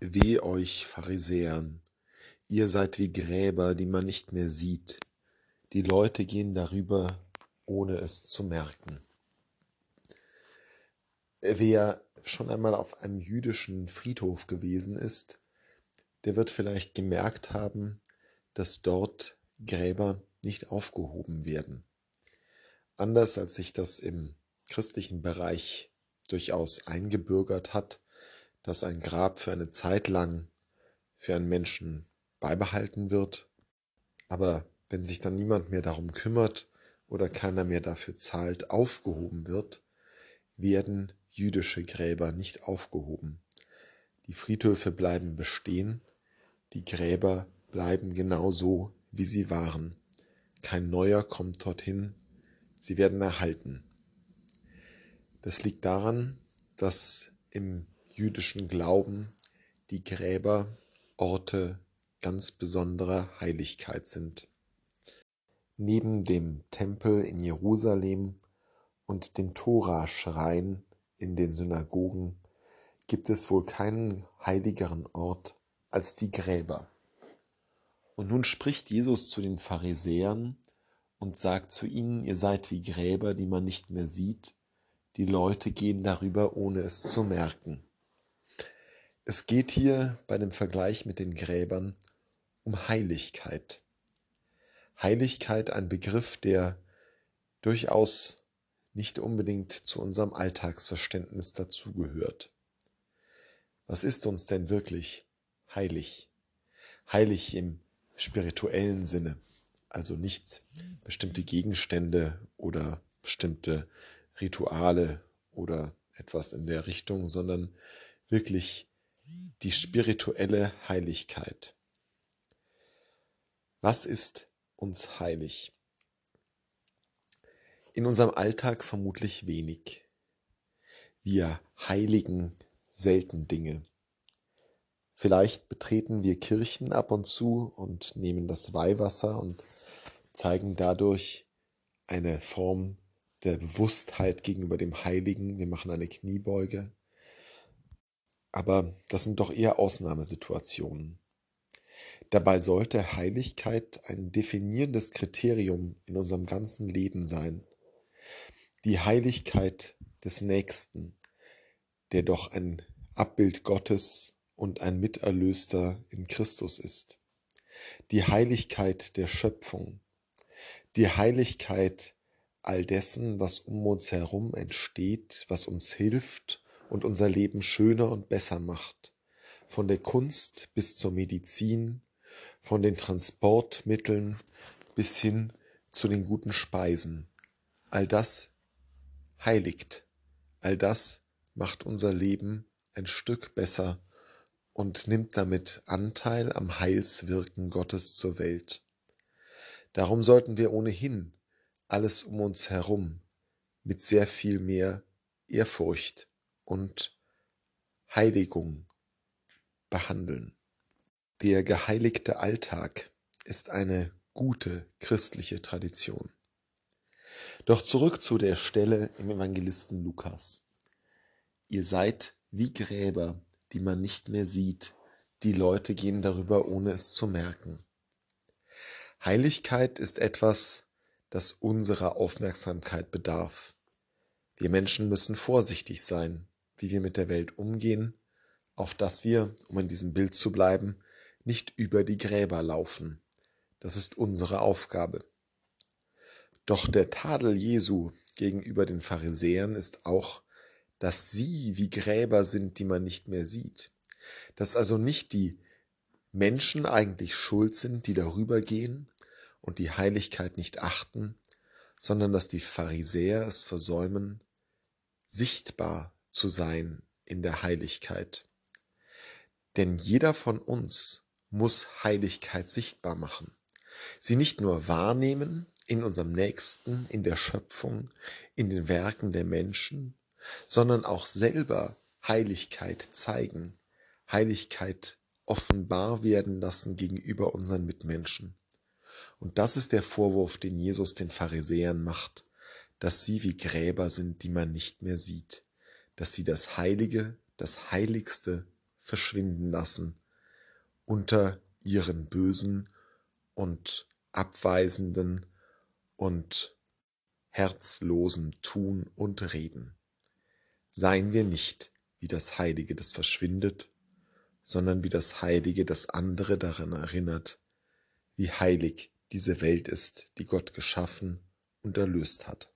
Weh euch, Pharisäern, ihr seid wie Gräber, die man nicht mehr sieht. Die Leute gehen darüber, ohne es zu merken. Wer schon einmal auf einem jüdischen Friedhof gewesen ist, der wird vielleicht gemerkt haben, dass dort Gräber nicht aufgehoben werden. Anders als sich das im christlichen Bereich durchaus eingebürgert hat, dass ein Grab für eine Zeit lang für einen Menschen beibehalten wird, aber wenn sich dann niemand mehr darum kümmert oder keiner mehr dafür zahlt, aufgehoben wird, werden jüdische Gräber nicht aufgehoben. Die Friedhöfe bleiben bestehen, die Gräber bleiben genauso, wie sie waren. Kein neuer kommt dorthin, sie werden erhalten. Das liegt daran, dass im jüdischen Glauben die Gräber Orte ganz besonderer Heiligkeit sind. Neben dem Tempel in Jerusalem und den Tora-Schrein in den Synagogen gibt es wohl keinen heiligeren Ort als die Gräber. Und nun spricht Jesus zu den Pharisäern und sagt zu ihnen, ihr seid wie Gräber, die man nicht mehr sieht, die Leute gehen darüber, ohne es zu merken. Es geht hier bei dem Vergleich mit den Gräbern um Heiligkeit. Heiligkeit ein Begriff, der durchaus nicht unbedingt zu unserem Alltagsverständnis dazugehört. Was ist uns denn wirklich heilig? Heilig im spirituellen Sinne, also nicht bestimmte Gegenstände oder bestimmte Rituale oder etwas in der Richtung, sondern wirklich die spirituelle Heiligkeit. Was ist uns heilig? In unserem Alltag vermutlich wenig. Wir heiligen selten Dinge. Vielleicht betreten wir Kirchen ab und zu und nehmen das Weihwasser und zeigen dadurch eine Form der Bewusstheit gegenüber dem Heiligen. Wir machen eine Kniebeuge aber das sind doch eher Ausnahmesituationen. Dabei sollte Heiligkeit ein definierendes Kriterium in unserem ganzen Leben sein. Die Heiligkeit des Nächsten, der doch ein Abbild Gottes und ein Miterlöster in Christus ist. Die Heiligkeit der Schöpfung. Die Heiligkeit all dessen, was um uns herum entsteht, was uns hilft und unser Leben schöner und besser macht. Von der Kunst bis zur Medizin, von den Transportmitteln bis hin zu den guten Speisen. All das heiligt, all das macht unser Leben ein Stück besser und nimmt damit Anteil am Heilswirken Gottes zur Welt. Darum sollten wir ohnehin alles um uns herum mit sehr viel mehr Ehrfurcht und Heiligung behandeln. Der geheiligte Alltag ist eine gute christliche Tradition. Doch zurück zu der Stelle im Evangelisten Lukas. Ihr seid wie Gräber, die man nicht mehr sieht, die Leute gehen darüber, ohne es zu merken. Heiligkeit ist etwas, das unserer Aufmerksamkeit bedarf. Wir Menschen müssen vorsichtig sein, wie wir mit der Welt umgehen, auf dass wir, um in diesem Bild zu bleiben, nicht über die Gräber laufen. Das ist unsere Aufgabe. Doch der Tadel Jesu gegenüber den Pharisäern ist auch, dass sie wie Gräber sind, die man nicht mehr sieht. Dass also nicht die Menschen eigentlich schuld sind, die darüber gehen und die Heiligkeit nicht achten, sondern dass die Pharisäer es versäumen, sichtbar zu sein in der Heiligkeit. Denn jeder von uns muss Heiligkeit sichtbar machen. Sie nicht nur wahrnehmen in unserem Nächsten, in der Schöpfung, in den Werken der Menschen, sondern auch selber Heiligkeit zeigen, Heiligkeit offenbar werden lassen gegenüber unseren Mitmenschen. Und das ist der Vorwurf, den Jesus den Pharisäern macht, dass sie wie Gräber sind, die man nicht mehr sieht dass sie das Heilige, das Heiligste verschwinden lassen unter ihren bösen und abweisenden und herzlosen Tun und Reden. Seien wir nicht wie das Heilige, das verschwindet, sondern wie das Heilige, das andere daran erinnert, wie heilig diese Welt ist, die Gott geschaffen und erlöst hat.